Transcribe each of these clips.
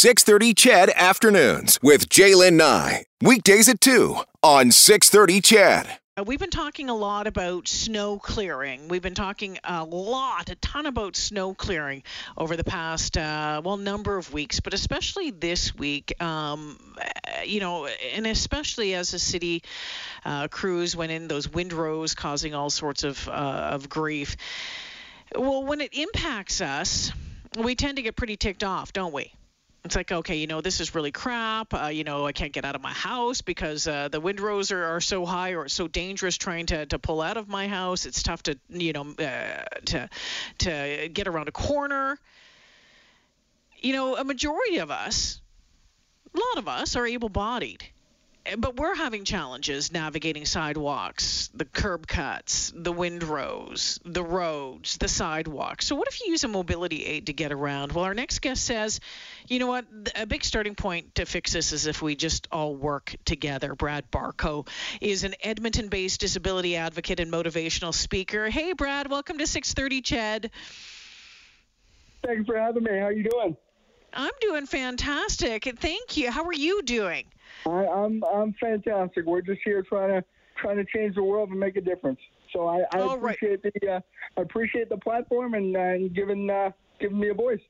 630 CHED Afternoons with Jaylen Nye. Weekdays at 2 on 630 CHED. Uh, We've been talking a lot about snow clearing. We've been talking a lot, a ton about snow clearing over the past, uh, well, number of weeks, but especially this week. Um, uh, you know, and especially as the city uh, crews went in those windrows, causing all sorts of uh, of grief. Well, when it impacts us, we tend to get pretty ticked off, don't we? It's like, okay, you know, this is really crap. Uh, you know, I can't get out of my house because uh, the windrows are, are so high or it's so dangerous trying to, to pull out of my house. It's tough to, you know, uh, to to get around a corner. You know, a majority of us, a lot of us, are able-bodied, but we're having challenges navigating sidewalks, the curb cuts, the windrows, the roads, the sidewalks. So, what if you use a mobility aid to get around? Well, our next guest says, you know what, a big starting point to fix this is if we just all work together. Brad Bartko is an Edmonton based disability advocate and motivational speaker. Hey, Brad, welcome to 630 Ched. Thanks for having me. How are you doing? I'm doing fantastic. Thank you. How are you doing? I, I'm I'm fantastic. We're just here trying to trying to change the world and make a difference. So I, I All right. appreciate the uh, I appreciate the platform and, uh, and giving uh, giving me a voice.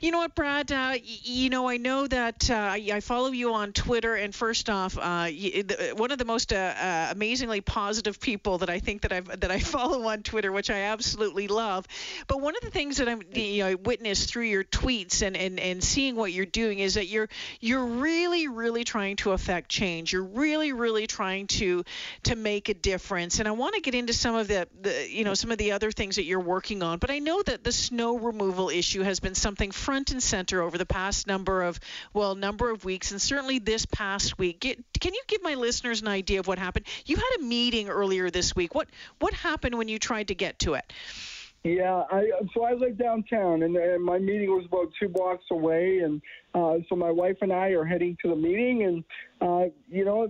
You know what, Brad? Uh, y- you know, I know that uh, I follow you on Twitter, and first off, uh, y- the, one of the most uh, uh, amazingly positive people that I think that I that I follow on Twitter, which I absolutely love. But one of the things that I'm you know I witnessed through your tweets and, and, and seeing what you're doing is that you're you're really really trying to affect change. You're really really trying to to make a difference. And I want to get into some of the, the you know some of the other things that you're working on. But I know that the snow removal issue has been something front and center over the past number of well number of weeks, and certainly this past week. Get, can you give my listeners an idea of what happened? You had a meeting earlier this week. What what happened when you tried to get to it? Yeah, I so I live downtown, and, and my meeting was about two blocks away, and uh, so my wife and I are heading to the meeting, and uh, you know,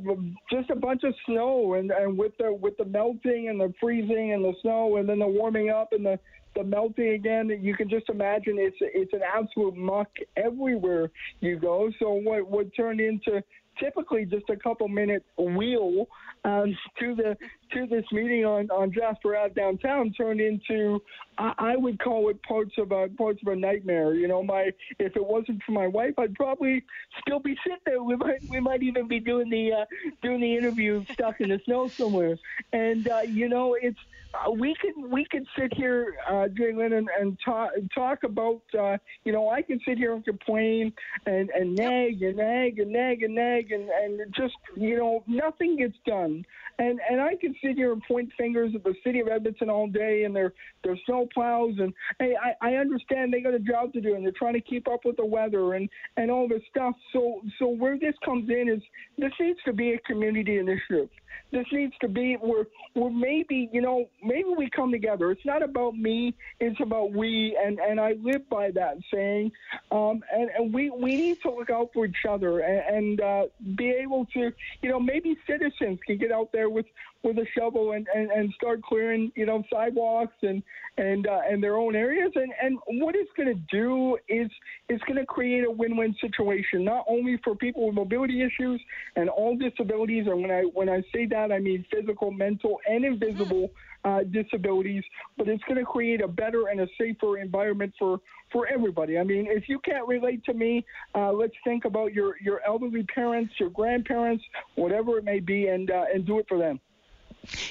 just a bunch of snow, and, and with the with the melting and the freezing and the snow, and then the warming up and the the melting again, you can just imagine it's it's an absolute muck everywhere you go. So what what turned into typically just a couple minute wheel um, to the to this meeting on on Jasper Ave downtown turned into I, I would call it parts of a parts of a nightmare. You know, my if it wasn't for my wife, I'd probably still be sitting there. We might we might even be doing the uh, doing the interview stuck in the snow somewhere. And uh, you know, it's uh, we could we could sit here, uh, Jalen, and, and talk talk about. Uh, you know, I can sit here and complain and and nag and nag and nag and nag and and just you know nothing gets done. And and I can sit here and point fingers at the city of Edmonton all day and their their snow plows and hey, I, I understand they got a job to do and they're trying to keep up with the weather and and all this stuff. So so where this comes in is this needs to be a community initiative. This needs to be where where maybe you know maybe we come together. It's not about me. It's about we. And and I live by that saying. Um, and and we we need to look out for each other and, and uh, be able to you know maybe citizens can get out there with with a shovel and, and, and start clearing you know sidewalks and and uh, and their own areas and and what it's going to do is it's going to create a win-win situation not only for people with mobility issues and all disabilities and when I when I say that I mean physical mental and invisible uh, disabilities but it's going to create a better and a safer environment for for everybody. I mean if you can't relate to me uh, let's think about your your elderly parents your grandparents whatever it may be and uh, and do it for them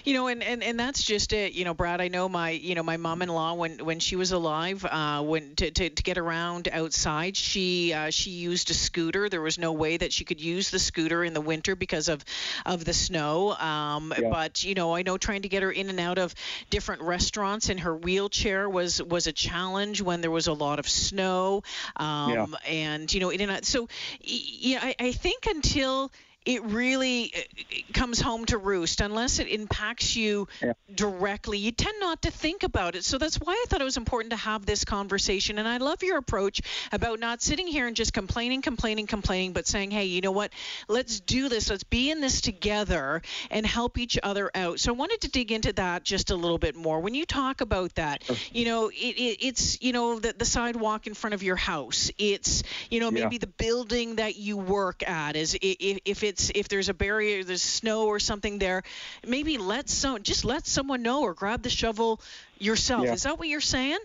You know, and, and, and that's just it. You know, Brad, I know my, you know, my mom-in-law when when she was alive, uh, when to, to, to get around outside, she uh, she used a scooter. There was no way that she could use the scooter in the winter because of of the snow. Um, Yeah. But you know, I know trying to get her in and out of different restaurants in her wheelchair was was a challenge when there was a lot of snow. Um, And you know, in and out. So, y- yeah, I, I think until it really uh, comes home to roost unless it impacts you yeah. directly. You tend not to think about it. So that's why I thought it was important to have this conversation. And I love your approach about not sitting here and just complaining, complaining, complaining, but saying, hey, you know what? Let's do this. Let's be in this together and help each other out. So I wanted to dig into that just a little bit more. When you talk about that, you know, it, it, it's, you know, the, the sidewalk in front of your house. It's, you know, maybe yeah. the building that you work at is if, if it's if there's a barrier, there's snow or something there, maybe let some just let someone know or grab the shovel yourself. Yeah. Is that what you're saying?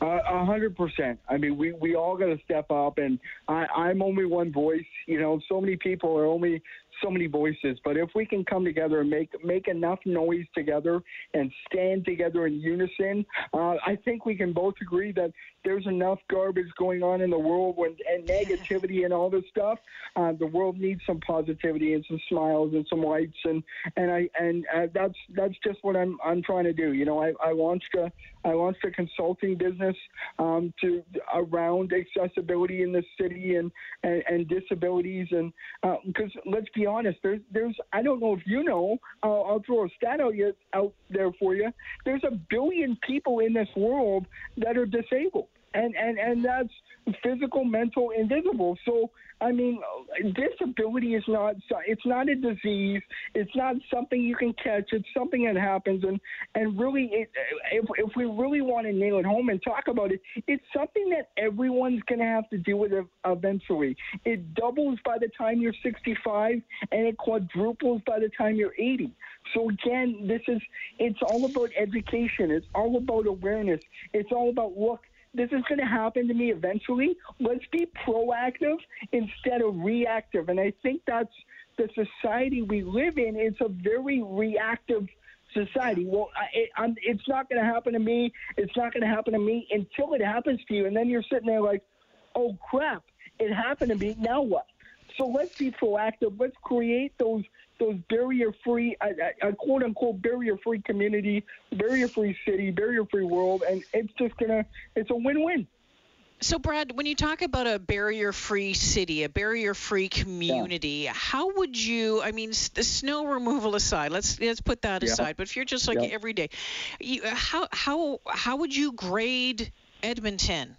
A hundred percent. I mean, we we all got to step up, and I, I'm only one voice. You know, so many people are only so many voices. But if we can come together and make make enough noise together and stand together in unison, uh, I think we can both agree that there's enough garbage going on in the world when, and negativity and all this stuff. Uh, the world needs some positivity and some smiles and some lights, and and I and uh, that's that's just what I'm I'm trying to do. You know, I, I launched a I launched a consulting business um, to around accessibility in the city and and, and disabilities, and because uh, let's be honest, there's there's I don't know if you know, I'll, I'll throw a stat out, you, out there for you. There's a billion people in this world that are disabled and and and that's physical, mental, invisible. So I mean, disability is not it's not a disease. It's not something you can catch. It's something that happens, and and really, it, if if we really want to nail it home and talk about it, it's something that everyone's going to have to deal with eventually. It doubles by the time you're 65, and it quadruples by the time you're 80. So again, this is it's all about education. It's all about awareness. It's all about look this is going to happen to me eventually. Let's be proactive instead of reactive. And I think that's the society we live in. It's a very reactive society. Well, I, I'm, it's not going to happen to me. It's not going to happen to me until it happens to you. And then you're sitting there like, oh, crap, it happened to me. Now what? So let's be proactive. Let's create those those barrier-free, a, a quote-unquote barrier-free community, barrier-free city, barrier-free world, and it's just gonna, it's a win-win. So, Brad, when you talk about a barrier free city, a barrier free community, yeah. how would you, I mean, the snow removal aside, let's let's put that yeah. aside, but if you're just like yeah. every day, you, how, how, how would you grade Edmonton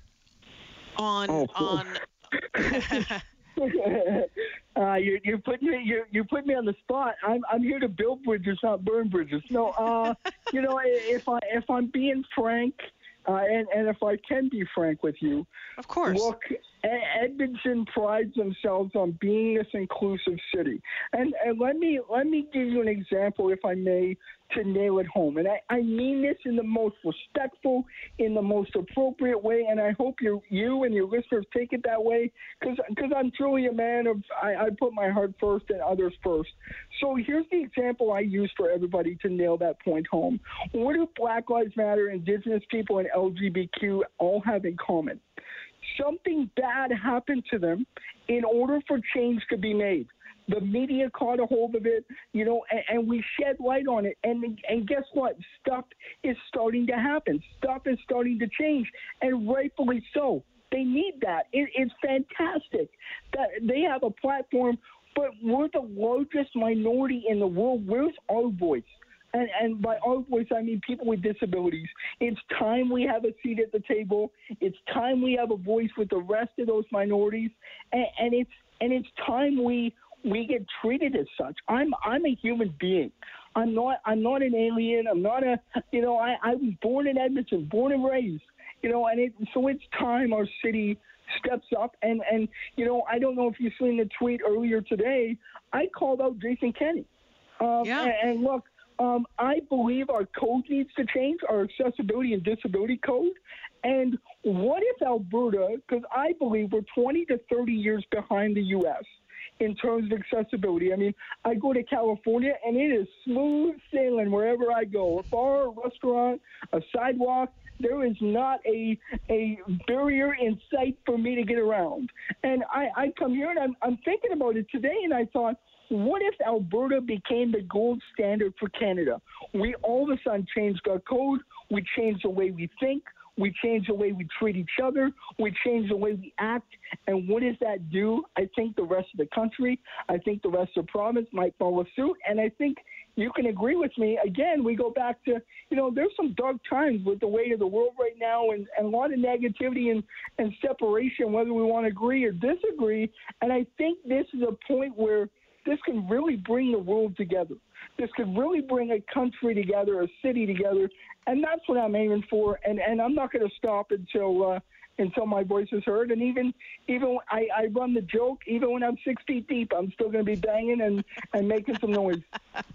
on, oh, on, uh, you you put me you you put me on the spot. I'm I'm here to build bridges, not burn bridges. No, uh, you know, if I if I'm being frank, uh, and and if I can be frank with you, of course. Look, Edmonton prides themselves on being this inclusive city, and and let me let me give you an example, if I may, to nail it home. And I, I mean this in the most respectful, in the most appropriate way. And I hope you you and your listeners take it that way because I'm truly a man of, I, I put my heart first and others first. So here's the example I use for everybody to nail that point home. What do Black Lives Matter, Indigenous people, and LGBTQ all have in common? Something bad happened to them in order for change to be made the media caught a hold of it, you know, and, and, we shed light on it. And and guess what? Stuff is starting to happen. Stuff is starting to change, and rightfully so. They need that. It, it's fantastic that they have a platform, but we're the largest minority in the world. Where's our voice? And, and by our voice, I mean people with disabilities. It's time we have a seat at the table. It's time we have a voice with the rest of those minorities, and, and it's and it's time we we get treated as such. I'm I'm a human being. I'm not I'm not an alien. I'm not a you know I I was born in Edmonton, born and raised. You know, and it so it's time our city steps up and and you know I don't know if you've seen the tweet earlier today. I called out Jason Kenney. Um, yeah. and, and look, um, I believe our code needs to change, our accessibility and disability code. And what if Alberta, because I believe we're 20 to 30 years behind the U.S in terms of accessibility. I mean, I go to California and it is smooth sailing wherever I go. A bar, a restaurant, a sidewalk, there is not a a barrier in sight for me to get around. And I, I come here and I'm, I'm thinking about it today and I thought, what if Alberta became the gold standard for Canada? We all of a sudden changed our code, we changed the way we think, we change the way we treat each other, we change the way we act. And what does that do? I think the rest of the country, I think the rest of the province might follow suit. And I think you can agree with me. Again, we go back to, you know, there's some dark times with the way of the world right now and, and a lot of negativity and, and separation, whether we want to agree or disagree. And I think this is a point where this can really bring the world together. This could really bring a country together, a city together, and that's what I'm aiming for. And and I'm not going to stop until uh, until my voice is heard. And even even I, I run the joke. Even when I'm six feet deep, I'm still going to be banging and and making some noise.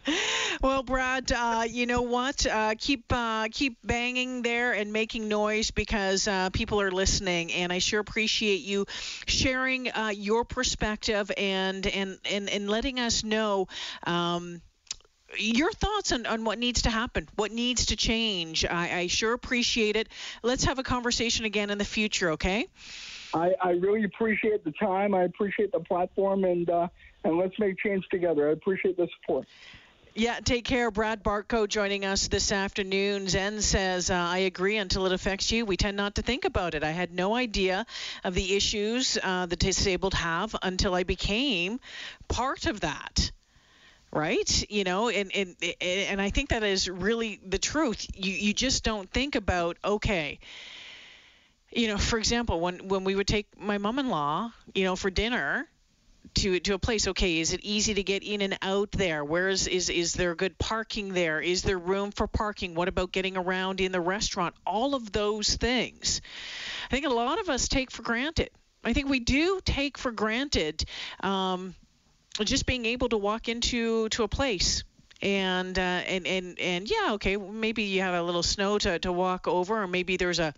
well, Brad, uh, you know what? Uh, keep uh, keep banging there and making noise because uh, people are listening, and I sure appreciate you sharing uh, your perspective and and and and letting us know. Um, your thoughts on, on what needs to happen, what needs to change. I, I sure appreciate it. Let's have a conversation again in the future, okay? I, I really appreciate the time. I appreciate the platform, and uh, and let's make change together. I appreciate the support. Yeah, take care. Brad Bartko joining us this afternoon. Zen says, uh, I agree until it affects you. We tend not to think about it. I had no idea of the issues uh, the disabled have until I became part of that right? You know and, and and i think that is really the truth. You you just don't think about okay you know for example when when we would take my mom-in-law you know for dinner to to a place okay is it easy to get in and out there? Where is is is there good parking there? Is there room for parking? What about getting around in the restaurant? All of those things. I think a lot of us take for granted. I think we do take for granted um, just being able to walk into to a place and uh, and and and yeah, okay, maybe you have a little snow to to walk over, or maybe there's a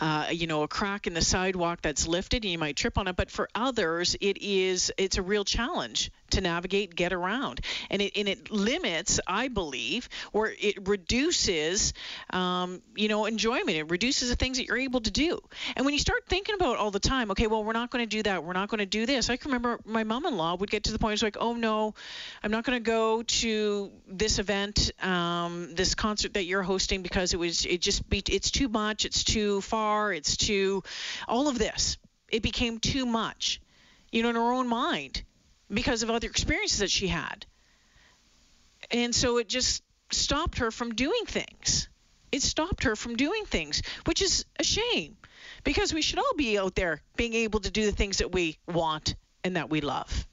uh, you know, a crack in the sidewalk that's lifted and you might trip on it. But for others, it is it's a real challenge to navigate, get around, and it and it limits, I believe, or it reduces, um, you know, enjoyment. It reduces the things that you're able to do. And when you start thinking about all the time, okay, well, we're not going to do that. We're not going to do this. I can remember my mom-in-law would get to the point it's like, oh no, I'm not going to go to this event, um, this concert that you're hosting because it was it just be, it's too much, it's too far, it's too all of this. It became too much, you know, in her own mind because of other experiences that she had. And so it just stopped her from doing things. It stopped her from doing things, which is a shame because we should all be out there being able to do the things that we want and that we love.